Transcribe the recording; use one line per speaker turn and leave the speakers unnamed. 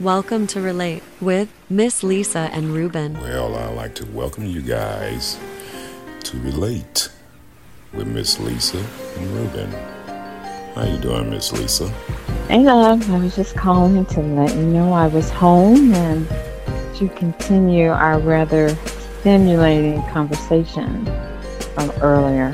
Welcome to Relate with Miss Lisa and Ruben.
Well, I'd like to welcome you guys to Relate with Miss Lisa and Ruben. How you doing, Miss Lisa?
Hey, love. I was just calling to let you know I was home and to continue our rather stimulating conversation from earlier.